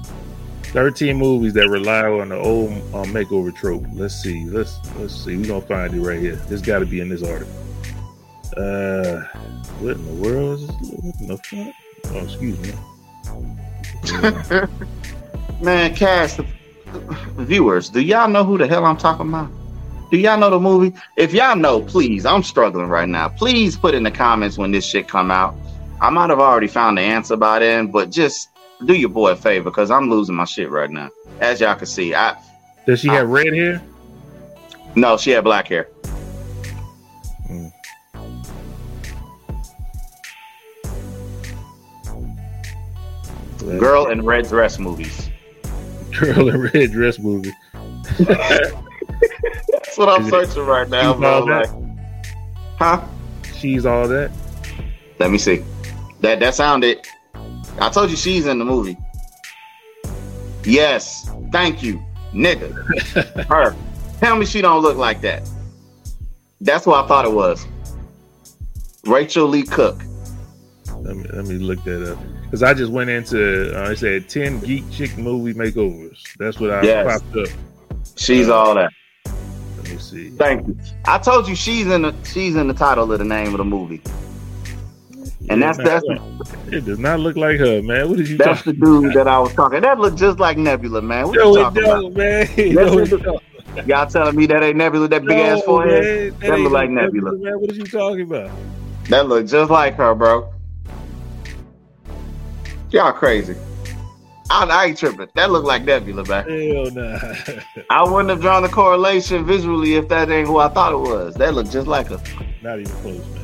Thirteen movies that rely on the old uh, makeover trope. Let's see. Let's let's see. We're gonna find it right here. It's got to be in this article. Uh, what in the world is this? What in the fuck? Oh, excuse me. Yeah. Man, cast viewers, do y'all know who the hell I'm talking about? Do y'all know the movie? If y'all know, please, I'm struggling right now. Please put in the comments when this shit come out. I might have already found the answer by then, but just do your boy a favor because I'm losing my shit right now. As y'all can see, I Does she have red hair? no, she had black hair. Girl in red dress movies. girl in red dress movie. That's what I'm Is it- searching right now, you bro. Like, huh? She's all that. Let me see. That that sounded. I told you she's in the movie. Yes, thank you, nigga. Her. Tell me she don't look like that. That's what I thought it was. Rachael Leigh Cook. Let me let me look that up because I just went into uh, it said ten geek chick movie makeovers. That's what I Yes. popped up. She's all that. Let me see. Thank you. I told you she's in the she's in the title of the name of the movie. And that's that's It does not look like her, man. What did you that's the dude that I was talking. That looked just like Nebula, man. What No, you it talking about? man. Yes, No, it it don't. Y'all telling me that ain't Nebula, that big ass forehead? man. That ain't look like no Nebula. Man, what are you talking about? That look just like her, bro. Y'all crazy. I, I ain't tripping. That look like Nebula, man. Hell nah. I wouldn't have drawn the correlation visually if that ain't who I thought it was. That looked just like her. not even close, man.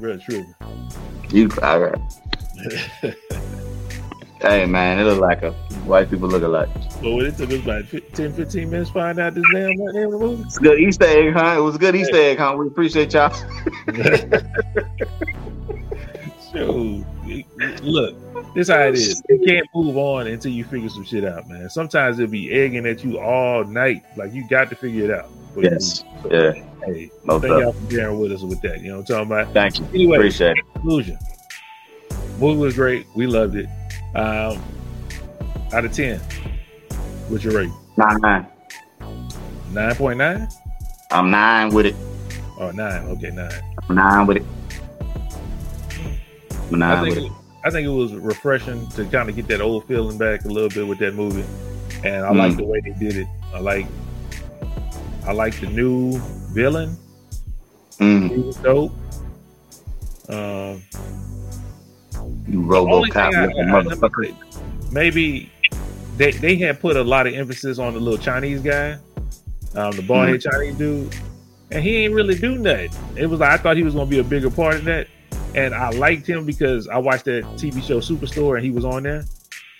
Real tripping. You, all right. Hey, man, it look like her. White people look alike. When it took us about fi- 10, 15 minutes to find out this damn name of the movie. It's good Easter egg, huh? It was a good Easter egg, huh? We appreciate y'all. so, look, this how it is. You can't move on until you figure some shit out, man. Sometimes it'll be egging at you all night. Like you got to figure it out. Yes. move. Yeah. Hey, No thank y'all for bearing with us with that. You know what I'm talking about? Thank you. Anyway, Appreciate it. conclusion. Movie was great. We loved it. Um, out of 10, what's your rate? Nine, nine. 9.9? I'm nine with it. Oh, 9. Okay, 9. I'm nine with it. I'm nine with it. I think it was refreshing to kind of get that old feeling back a little bit with that movie. And I Mm. like the way they did it. I like I like the new villain. Mm, He was dope. Um, you RoboCop thing I- looking I- let me motherfucker. maybe they they had put a lot of emphasis on the little Chinese guy, um, the bald head Mm-hmm. Chinese dude, and he ain't really do nothing. It was like I thought he was gonna be a bigger part of that, and I liked him because I watched that TV show Superstore and he was on there.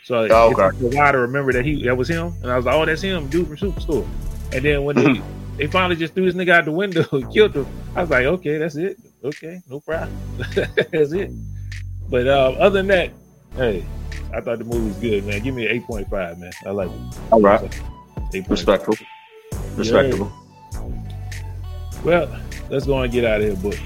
So Oh, it's okay. a while to remember that he that was him, and I was like, oh, that's him, dude from Superstore. And then when they they finally just threw this nigga out the window and killed him, I was like, okay, that's it. Okay, no problem. that's it. But uh, other than that, hey, I thought the movie was good, man. Give me an eight point five, man. I like it. All right. Eight Respectful. Respectable. Well, let's go and get out of here, book.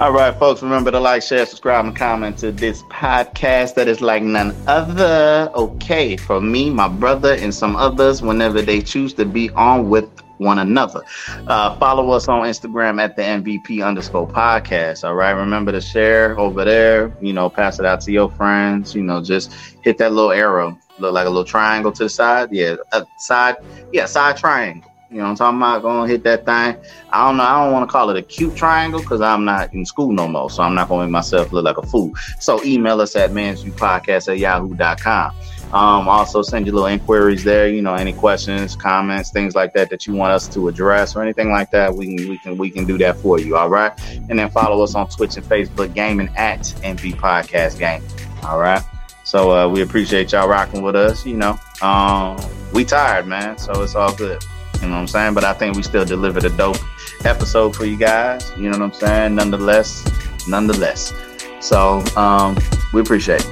All right, folks, remember to like, share, subscribe, and comment to this podcast that is like none other. Okay, for me, my brother, and some others whenever they choose to be on with one another. Uh, follow us on Instagram at the MVP underscore podcast. All right. Remember to share over there, you know, pass it out to your friends, you know, just hit that little arrow, look like a little triangle to the side. Yeah. Uh, side. Yeah. Side triangle. You know what I'm talking about? Gonna hit that thing. I don't know. I don't want to call it a cute triangle because I'm not in school no more. So I'm not gonna make myself look like a fool. So email us at mansviewpodcast at yahoo.com. Um, also send your little inquiries there. You know, any questions, comments, things like that that you want us to address or anything like that. We can we can we can do that for you. All right. And then follow us on Twitch and Facebook, gaming at MV Podcast Game. All right. So uh, we appreciate y'all rocking with us. You know, um, we tired, man. So it's all good. You know what I'm saying? But I think we still delivered a dope episode for you guys. You know what I'm saying? Nonetheless, nonetheless. So um, we appreciate it.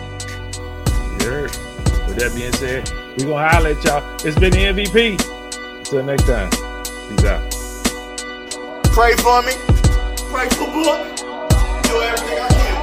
Yeah. With that being said, we gonna holler at y'all. It's been the MVP. Until next time. Peace out. Pray for me. Pray for book. Do everything I can.